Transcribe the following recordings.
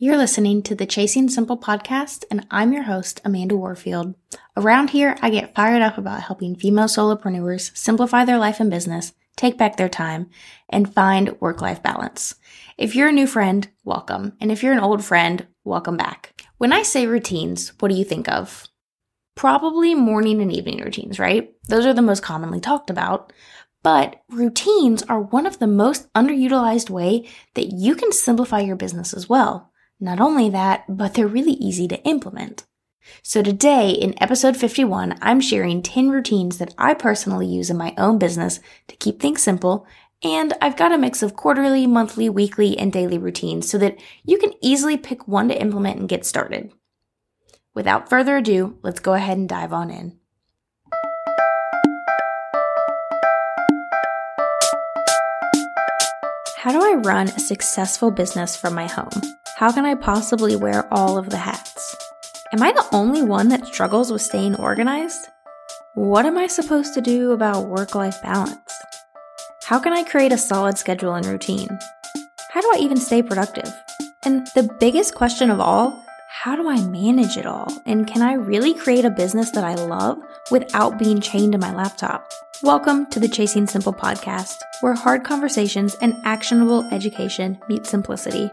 You're listening to the Chasing Simple podcast, and I'm your host, Amanda Warfield. Around here, I get fired up about helping female solopreneurs simplify their life and business, take back their time, and find work life balance. If you're a new friend, welcome. And if you're an old friend, welcome back. When I say routines, what do you think of? Probably morning and evening routines, right? Those are the most commonly talked about. But routines are one of the most underutilized way that you can simplify your business as well. Not only that, but they're really easy to implement. So today in episode 51, I'm sharing 10 routines that I personally use in my own business to keep things simple. And I've got a mix of quarterly, monthly, weekly, and daily routines so that you can easily pick one to implement and get started. Without further ado, let's go ahead and dive on in. How do I run a successful business from my home? How can I possibly wear all of the hats? Am I the only one that struggles with staying organized? What am I supposed to do about work life balance? How can I create a solid schedule and routine? How do I even stay productive? And the biggest question of all, how do I manage it all? And can I really create a business that I love without being chained to my laptop? Welcome to the Chasing Simple podcast, where hard conversations and actionable education meet simplicity.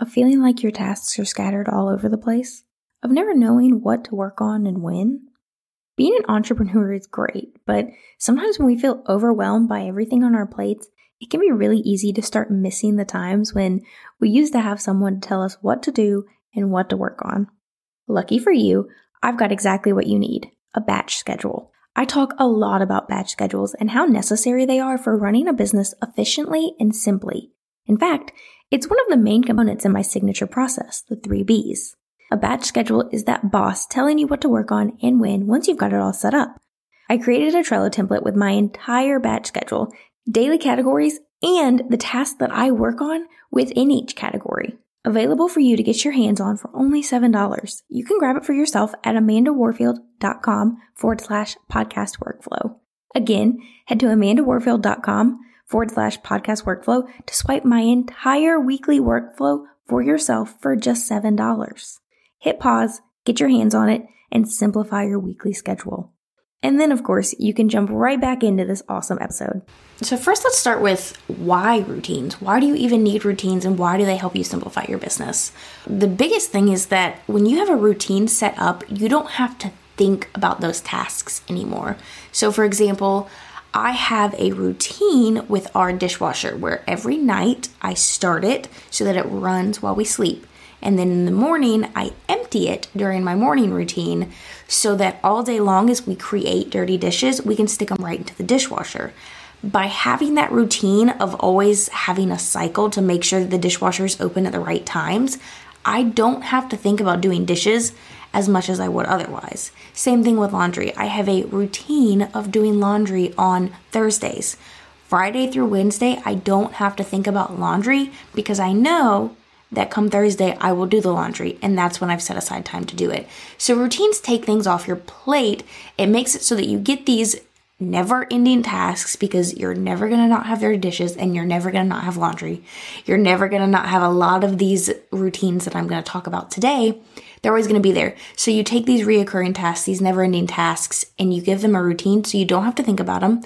Of feeling like your tasks are scattered all over the place, of never knowing what to work on and when. Being an entrepreneur is great, but sometimes when we feel overwhelmed by everything on our plates, it can be really easy to start missing the times when we used to have someone tell us what to do and what to work on. Lucky for you, I've got exactly what you need a batch schedule. I talk a lot about batch schedules and how necessary they are for running a business efficiently and simply. In fact, it's one of the main components in my signature process, the three B's. A batch schedule is that boss telling you what to work on and when once you've got it all set up. I created a Trello template with my entire batch schedule, daily categories, and the tasks that I work on within each category. Available for you to get your hands on for only $7. You can grab it for yourself at amandawarfield.com forward slash podcast workflow. Again, head to amandawarfield.com forward slash podcast workflow to swipe my entire weekly workflow for yourself for just $7. Hit pause, get your hands on it, and simplify your weekly schedule. And then, of course, you can jump right back into this awesome episode. So, first, let's start with why routines. Why do you even need routines and why do they help you simplify your business? The biggest thing is that when you have a routine set up, you don't have to think about those tasks anymore. So, for example, I have a routine with our dishwasher where every night I start it so that it runs while we sleep. And then in the morning, I empty it during my morning routine so that all day long, as we create dirty dishes, we can stick them right into the dishwasher. By having that routine of always having a cycle to make sure that the dishwasher is open at the right times, I don't have to think about doing dishes as much as I would otherwise. Same thing with laundry. I have a routine of doing laundry on Thursdays. Friday through Wednesday, I don't have to think about laundry because I know that come Thursday, I will do the laundry, and that's when I've set aside time to do it. So, routines take things off your plate. It makes it so that you get these never ending tasks because you're never gonna not have dirty dishes and you're never gonna not have laundry. You're never gonna not have a lot of these routines that I'm gonna talk about today they're always going to be there. So you take these reoccurring tasks, these never ending tasks, and you give them a routine so you don't have to think about them.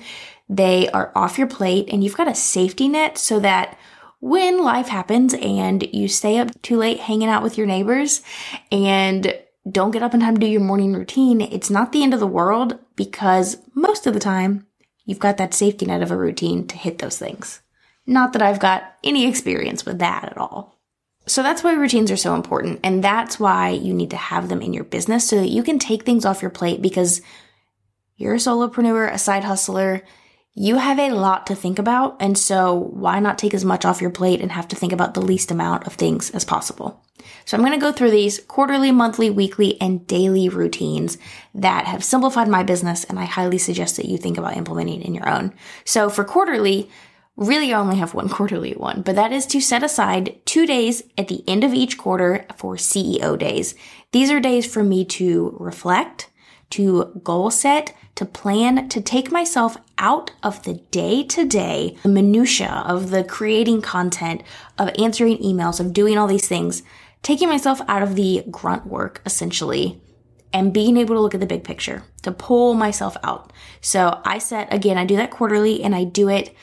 They are off your plate and you've got a safety net so that when life happens and you stay up too late hanging out with your neighbors and don't get up in time to do your morning routine, it's not the end of the world because most of the time you've got that safety net of a routine to hit those things. Not that I've got any experience with that at all. So that's why routines are so important. And that's why you need to have them in your business so that you can take things off your plate because you're a solopreneur, a side hustler. You have a lot to think about. And so why not take as much off your plate and have to think about the least amount of things as possible? So I'm going to go through these quarterly, monthly, weekly, and daily routines that have simplified my business. And I highly suggest that you think about implementing in your own. So for quarterly, Really, I only have one quarterly one, but that is to set aside two days at the end of each quarter for CEO days. These are days for me to reflect, to goal set, to plan, to take myself out of the day to day, minutia of the creating content, of answering emails, of doing all these things, taking myself out of the grunt work essentially and being able to look at the big picture, to pull myself out. So I set, again, I do that quarterly and I do it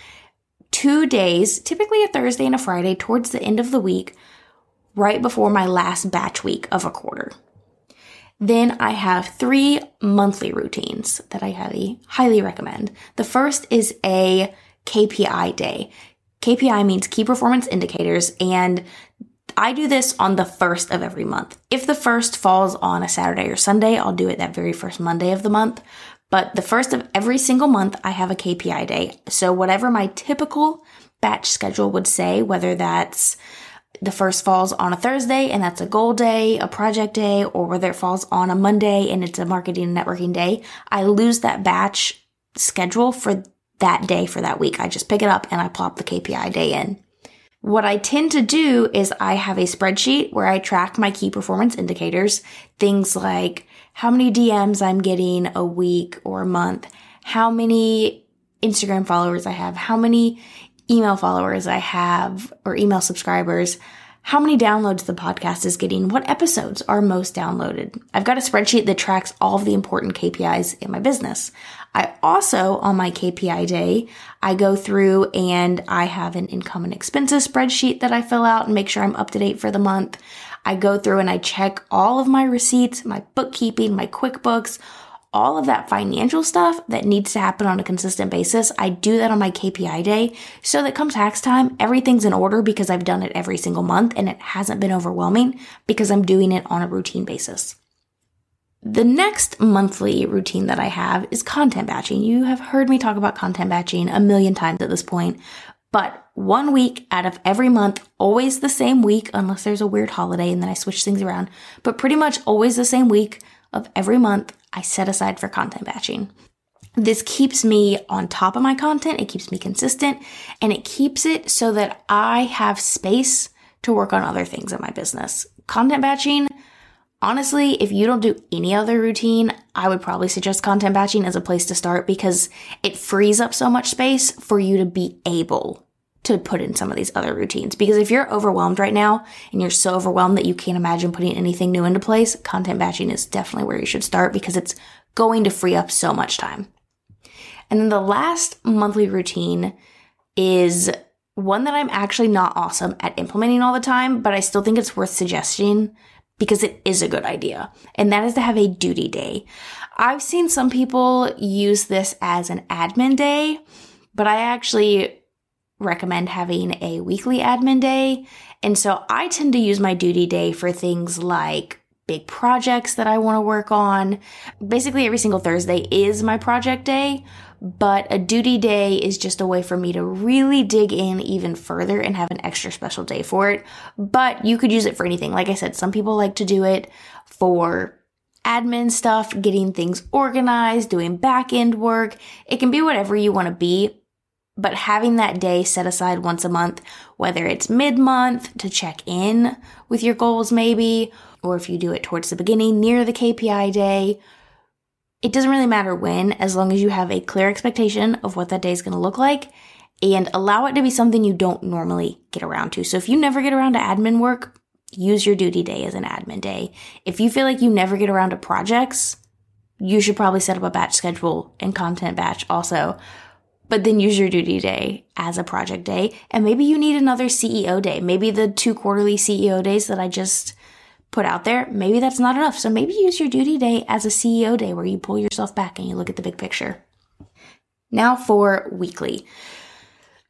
two days, typically a Thursday and a Friday, towards the end of the week, right before my last batch week of a quarter. Then I have three monthly routines that I highly, highly recommend. The first is a KPI day. KPI means key performance indicators, and I do this on the first of every month. If the first falls on a Saturday or Sunday, I'll do it that very first Monday of the month. But the first of every single month, I have a KPI day. So whatever my typical batch schedule would say, whether that's the first falls on a Thursday and that's a goal day, a project day, or whether it falls on a Monday and it's a marketing and networking day, I lose that batch schedule for that day for that week. I just pick it up and I plop the KPI day in. What I tend to do is I have a spreadsheet where I track my key performance indicators, things like how many DMs I'm getting a week or a month, how many Instagram followers I have, how many email followers I have or email subscribers, how many downloads the podcast is getting, what episodes are most downloaded. I've got a spreadsheet that tracks all of the important KPIs in my business. I also, on my KPI day, I go through and I have an income and expenses spreadsheet that I fill out and make sure I'm up to date for the month. I go through and I check all of my receipts, my bookkeeping, my QuickBooks, all of that financial stuff that needs to happen on a consistent basis. I do that on my KPI day so that come tax time, everything's in order because I've done it every single month and it hasn't been overwhelming because I'm doing it on a routine basis. The next monthly routine that I have is content batching. You have heard me talk about content batching a million times at this point, but one week out of every month, always the same week, unless there's a weird holiday and then I switch things around, but pretty much always the same week of every month, I set aside for content batching. This keeps me on top of my content, it keeps me consistent, and it keeps it so that I have space to work on other things in my business. Content batching, honestly, if you don't do any other routine, I would probably suggest content batching as a place to start because it frees up so much space for you to be able to put in some of these other routines. Because if you're overwhelmed right now and you're so overwhelmed that you can't imagine putting anything new into place, content batching is definitely where you should start because it's going to free up so much time. And then the last monthly routine is one that I'm actually not awesome at implementing all the time, but I still think it's worth suggesting because it is a good idea. And that is to have a duty day. I've seen some people use this as an admin day, but I actually recommend having a weekly admin day. And so I tend to use my duty day for things like big projects that I want to work on. Basically, every single Thursday is my project day, but a duty day is just a way for me to really dig in even further and have an extra special day for it. But you could use it for anything. Like I said, some people like to do it for admin stuff, getting things organized, doing back end work. It can be whatever you want to be, but having that day set aside once a month, whether it's mid month to check in with your goals, maybe, or if you do it towards the beginning near the KPI day, it doesn't really matter when, as long as you have a clear expectation of what that day is going to look like and allow it to be something you don't normally get around to. So if you never get around to admin work, use your duty day as an admin day. If you feel like you never get around to projects, you should probably set up a batch schedule and content batch also but then use your duty day as a project day. And maybe you need another CEO day. Maybe the two quarterly CEO days that I just put out there, maybe that's not enough. So maybe use your duty day as a CEO day where you pull yourself back and you look at the big picture. Now for weekly.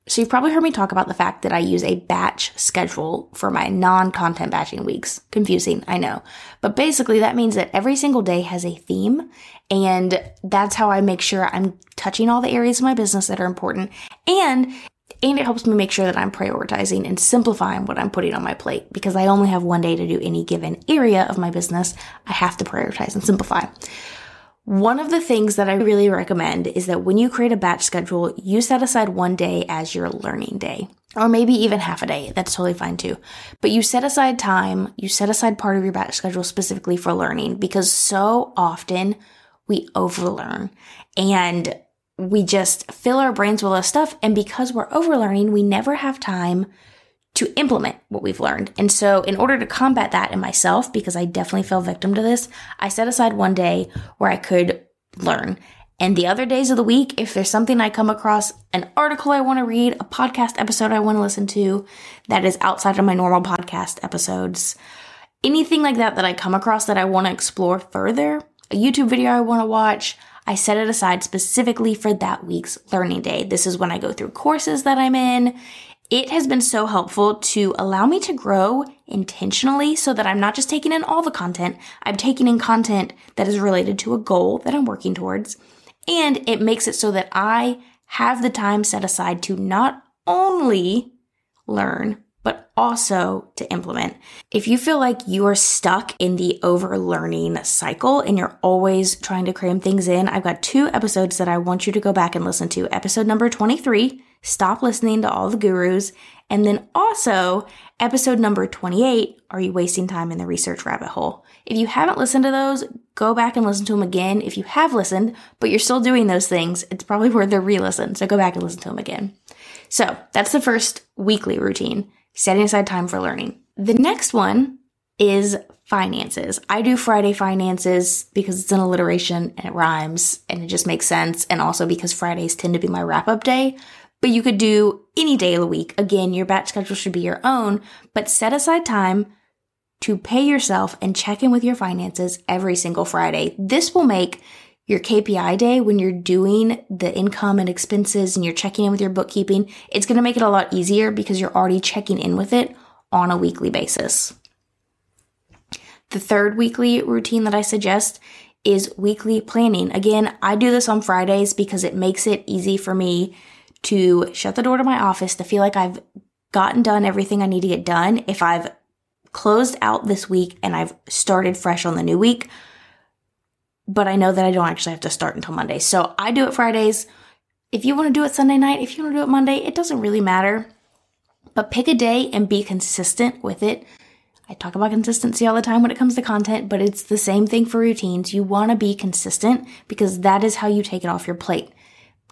So you've probably heard me talk about the fact that I use a batch schedule for my non-content batching weeks. Confusing, I know. But basically that means that every single day has a theme and that's how I make sure I'm touching all the areas of my business that are important and and it helps me make sure that I'm prioritizing and simplifying what I'm putting on my plate because I only have one day to do any given area of my business. I have to prioritize and simplify. One of the things that I really recommend is that when you create a batch schedule, you set aside one day as your learning day, or maybe even half a day. That's totally fine too. But you set aside time, you set aside part of your batch schedule specifically for learning because so often we overlearn and we just fill our brains with all this stuff. And because we're overlearning, we never have time to implement what we've learned. And so in order to combat that in myself, because I definitely fell victim to this, I set aside one day where I could learn. And the other days of the week, if there's something I come across, an article I want to read, a podcast episode I want to listen to that is outside of my normal podcast episodes, anything like that that I come across that I want to explore further, a YouTube video I want to watch, I set it aside specifically for that week's learning day. This is when I go through courses that I'm in. It has been so helpful to allow me to grow intentionally so that I'm not just taking in all the content, I'm taking in content that is related to a goal that I'm working towards. And it makes it so that I have the time set aside to not only learn, but also to implement. If you feel like you are stuck in the overlearning cycle and you're always trying to cram things in, I've got two episodes that I want you to go back and listen to. Episode number 23 Stop listening to all the gurus. And then also episode number 28, Are You Wasting Time in the Research Rabbit Hole? If you haven't listened to those, go back and listen to them again. If you have listened, but you're still doing those things, it's probably worth a re-listen. So go back and listen to them again. So that's the first weekly routine, setting aside time for learning. The next one is finances. I do Friday finances because it's an alliteration and it rhymes and it just makes sense. And also because Fridays tend to be my wrap up day. But you could do any day of the week. Again, your batch schedule should be your own, but set aside time to pay yourself and check in with your finances every single Friday. This will make your KPI day when you're doing the income and expenses and you're checking in with your bookkeeping. It's going to make it a lot easier because you're already checking in with it on a weekly basis. The third weekly routine that I suggest is weekly planning. Again, I do this on Fridays because it makes it easy for me to shut the door to my office, to feel like I've gotten done everything I need to get done. If I've closed out this week and I've started fresh on the new week, but I know that I don't actually have to start until Monday. So I do it Fridays. If you want to do it Sunday night, if you want to do it Monday, it doesn't really matter. But pick a day and be consistent with it. I talk about consistency all the time when it comes to content, but it's the same thing for routines. You want to be consistent because that is how you take it off your plate.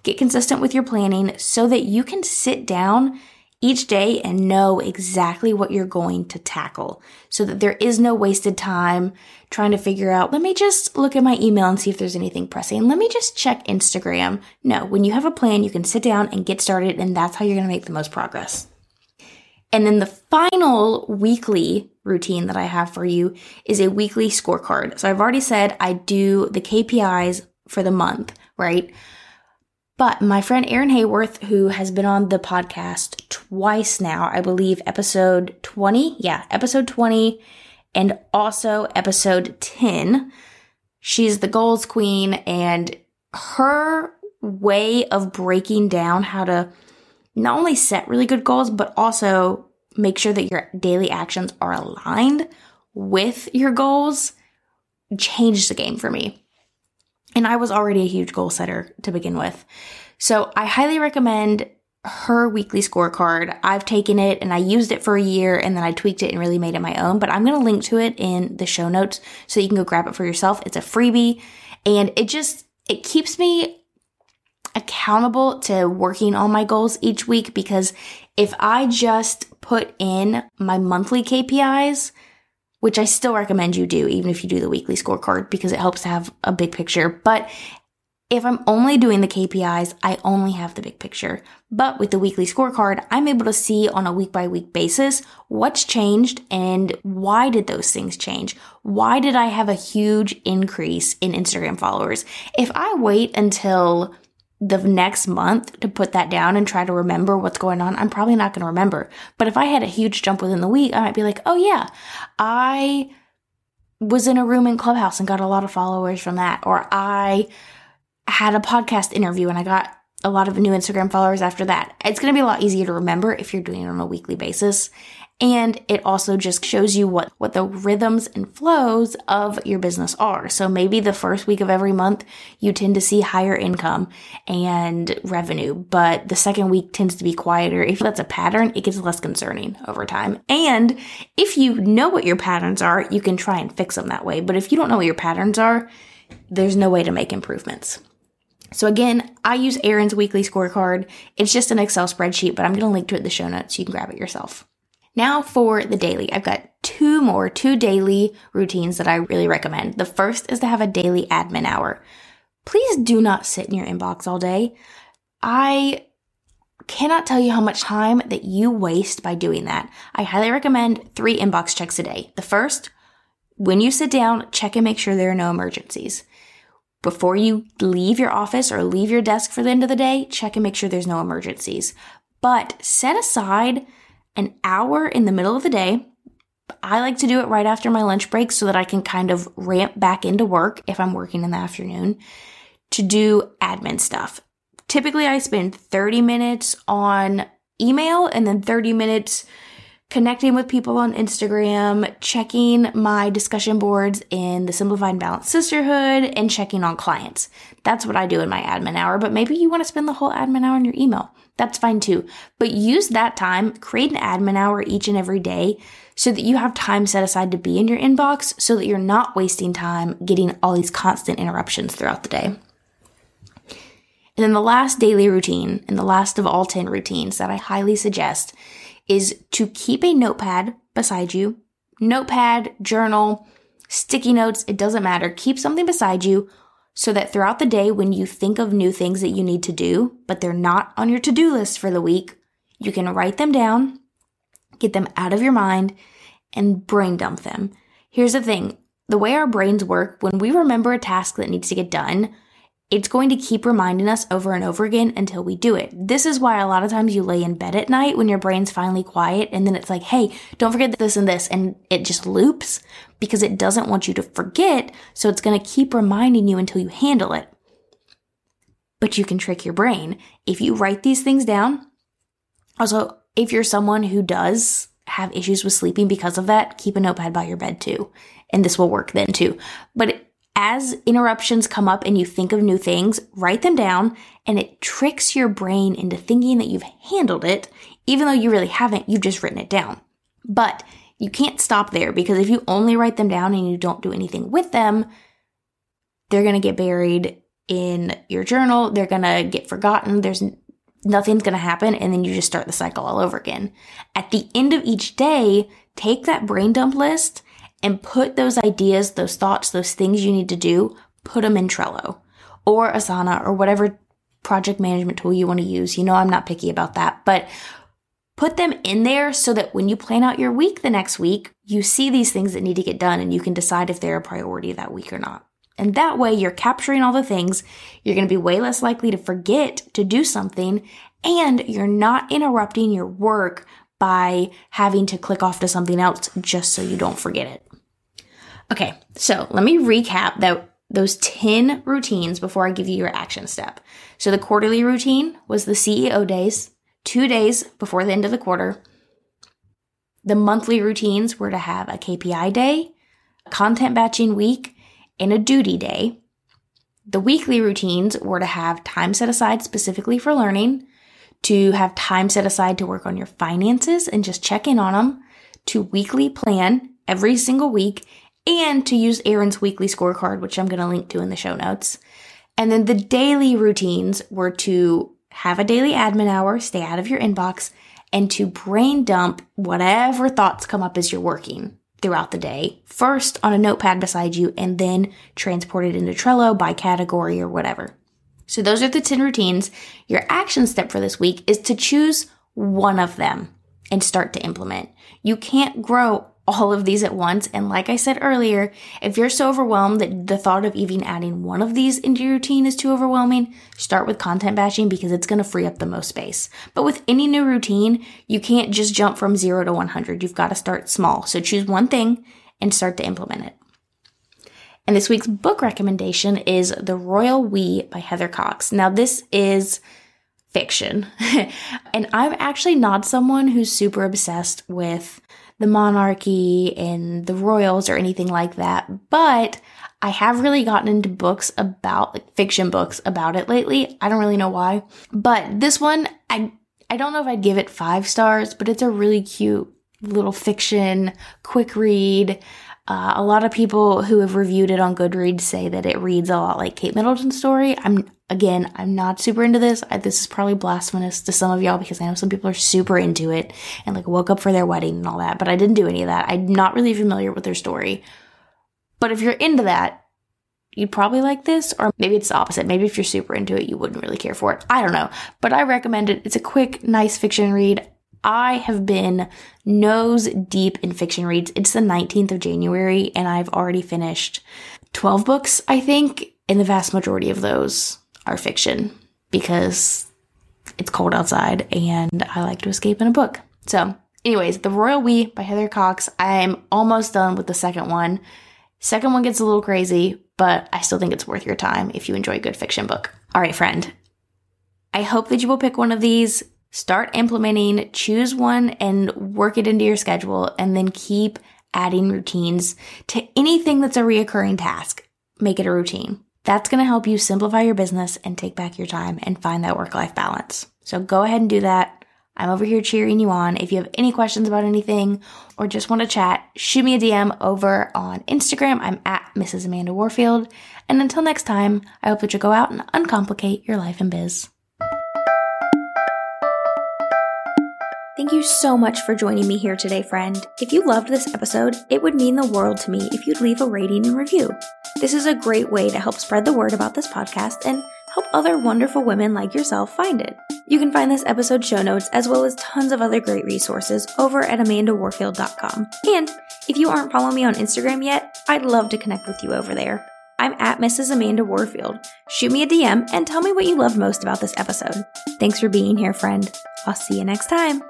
Get consistent with your planning so that you can sit down each day and know exactly what you're going to tackle so that there is no wasted time trying to figure out, let me just look at my email and see if there's anything pressing. Let me just check Instagram. No, when you have a plan, you can sit down and get started, and that's how you're going to make the most progress. And then the final weekly routine that I have for you is a weekly scorecard. So I've already said I do the KPIs for the month, right? But my friend Erin Hayworth, who has been on the podcast twice now, I believe episode 20, yeah, episode 20, and also episode 10, she's the goals queen, and her way of breaking down how to not only set really good goals, but also make sure that your daily actions are aligned with your goals changed the game for me. And I was already a huge goal setter to begin with. So I highly recommend her weekly scorecard. I've taken it and I used it for a year and then I tweaked it and really made it my own, but I'm going to link to it in the show notes so you can go grab it for yourself. It's a freebie and it just, it keeps me accountable to working on my goals each week because if I just put in my monthly KPIs, which I still recommend you do, even if you do the weekly scorecard, because it helps to have a big picture. But If I'm only doing the KPIs, I only have the big picture. But with the weekly scorecard, I'm able to see on a week by week basis what's changed and why did those things change? Why did I have a huge increase in Instagram followers? If I wait until the next month to put that down and try to remember what's going on, I'm probably not going to remember. But if I had a huge jump within the week, I might be like, oh yeah, I was in a room in Clubhouse and got a lot of followers from that. Or I had a podcast interview and I got a lot of new Instagram followers after that. It's going to be a lot easier to remember if you're doing it on a weekly basis. And it also just shows you what, what the rhythms and flows of your business are. So maybe the first week of every month, you tend to see higher income and revenue, but the second week tends to be quieter. If that's a pattern, it gets less concerning over time. And if you know what your patterns are, you can try and fix them that way. But if you don't know what your patterns are, there's no way to make improvements. So again, I use Erin's weekly scorecard. It's just an Excel spreadsheet, but I'm going to link to it in the show notes you can grab it yourself. Now for the daily. I've got two more, two daily routines that I really recommend. The first is to have a daily admin hour. Please do not sit in your inbox all day. I cannot tell you how much time that you waste by doing that. I highly recommend three inbox checks a day. The first, when you sit down, check and make sure there are no emergencies. Before you leave your office or leave your desk for the end of the day, check and make sure there's no emergencies. But set aside an hour in the middle of the day. I like to do it right after my lunch break so that I can kind of ramp back into work if I'm working in the afternoon to do admin stuff. Typically, I spend 30 minutes on email and then 30 minutes connecting with people on Instagram, checking my discussion boards in the Simplified and Balanced Sisterhood, and checking on clients. That's what I do in my admin hour, but maybe you want to spend the whole admin hour on your email. That's fine too. But use that time, create an admin hour each and every day so that you have time set aside to be in your inbox so that you're not wasting time getting all these constant interruptions throughout the day. And then the last daily routine, and the last of all 10 routines that I highly suggest is to keep a notepad beside you. Notepad, journal, sticky notes, it doesn't matter. Keep something beside you so that throughout the day, when you think of new things that you need to do, but they're not on your to do list for the week, you can write them down, get them out of your mind, and brain dump them. Here's the thing the way our brains work, when we remember a task that needs to get done, it's going to keep reminding us over and over again until we do it. This is why a lot of times you lay in bed at night when your brain's finally quiet and then it's like, hey, don't forget this and this. And it just loops because it doesn't want you to forget. So it's going to keep reminding you until you handle it. But you can trick your brain. If you write these things down, also, if you're someone who does have issues with sleeping because of that, keep a notepad by your bed too. And this will work then too. But as interruptions come up and you think of new things, write them down and it tricks your brain into thinking that you've handled it, even though you really haven't, you've just written it down. But you can't stop there because if you only write them down and you don't do anything with them, they're going to get buried in your journal. They're going to get forgotten. There's nothing's going to happen. And then you just start the cycle all over again. At the end of each day, take that brain dump list and put those ideas, those thoughts, those things you need to do, put them in Trello or Asana or whatever project management tool you want to use. You know, I'm not picky about that, but put them in there so that when you plan out your week the next week, you see these things that need to get done and you can decide if they're a priority that week or not. And that way you're capturing all the things. You're going to be way less likely to forget to do something and you're not interrupting your work by having to click off to something else just so you don't forget it. Okay, so let me recap that those 10 routines before I give you your action step. So the quarterly routine was the CEO days, two days before the end of the quarter. The monthly routines were to have a KPI day, a content batching week, and a duty day. The weekly routines were to have time set aside specifically for learning, to have time set aside to work on your finances and just check in on them, to weekly plan every single week, and to use Erin's weekly scorecard, which I'm going to link to in the show notes. And then the daily routines were to have a daily admin hour, stay out of your inbox, and to brain dump whatever thoughts come up as you're working throughout the day. First on a notepad beside you, and then transport it into Trello by category or whatever. So those are the 10 routines. Your action step for this week is to choose one of them and start to implement. You can't grow all of these at once. And like I said earlier, if you're so overwhelmed that the thought of even adding one of these into your routine is too overwhelming, start with content batching because it's going to free up the most space. But with any new routine, you can't just jump from zero to 100. You've got to start small. So choose one thing and start to implement it. And this week's book recommendation is The Royal We by Heather Cocks. Now, this is fiction. and I'm actually not someone who's super obsessed with the monarchy and the royals or anything like that, but I have really gotten into books about like fiction books about it lately. I don't really know why, but this one I I don't know if I'd give it 5 stars, but it's a really cute little fiction, quick read. Uh, a lot of people who have reviewed it on Goodreads say that it reads a lot like Kate Middleton's story. I'm again, I'm not super into this. I, this is probably blasphemous to some of y'all because I know some people are super into it and like woke up for their wedding and all that, but I didn't do any of that. I'm not really familiar with their story. But if you're into that, you'd probably like this, or maybe it's the opposite. Maybe if you're super into it, you wouldn't really care for it. I don't know, but I recommend it. It's a quick, nice fiction read. I have been nose deep in fiction reads. It's the 19th of January and I've already finished 12 books, I think, and the vast majority of those are fiction because it's cold outside and I like to escape in a book. So, anyways, The Royal We by Heather Cocks. I'm almost done with the second one. Second one gets a little crazy, but I still think it's worth your time if you enjoy a good fiction book. All right, friend. I hope that you will pick one of these start implementing, choose one and work it into your schedule, and then keep adding routines to anything that's a reoccurring task. Make it a routine. That's going to help you simplify your business and take back your time and find that work life balance. So go ahead and do that. I'm over here cheering you on. If you have any questions about anything or just want to chat, shoot me a DM over on Instagram. I'm at Mrs. Amanda Warfield. And until next time, I hope that you go out and uncomplicate your life and biz. Thank you so much for joining me here today, friend. If you loved this episode, it would mean the world to me if you'd leave a rating and review. This is a great way to help spread the word about this podcast and help other wonderful women like yourself find it. You can find this episode show notes as well as tons of other great resources over at amandawarfield.com. And if you aren't following me on Instagram yet, I'd love to connect with you over there. I'm at Mrs. Amanda Warfield. Shoot me a DM and tell me what you loved most about this episode. Thanks for being here, friend. I'll see you next time.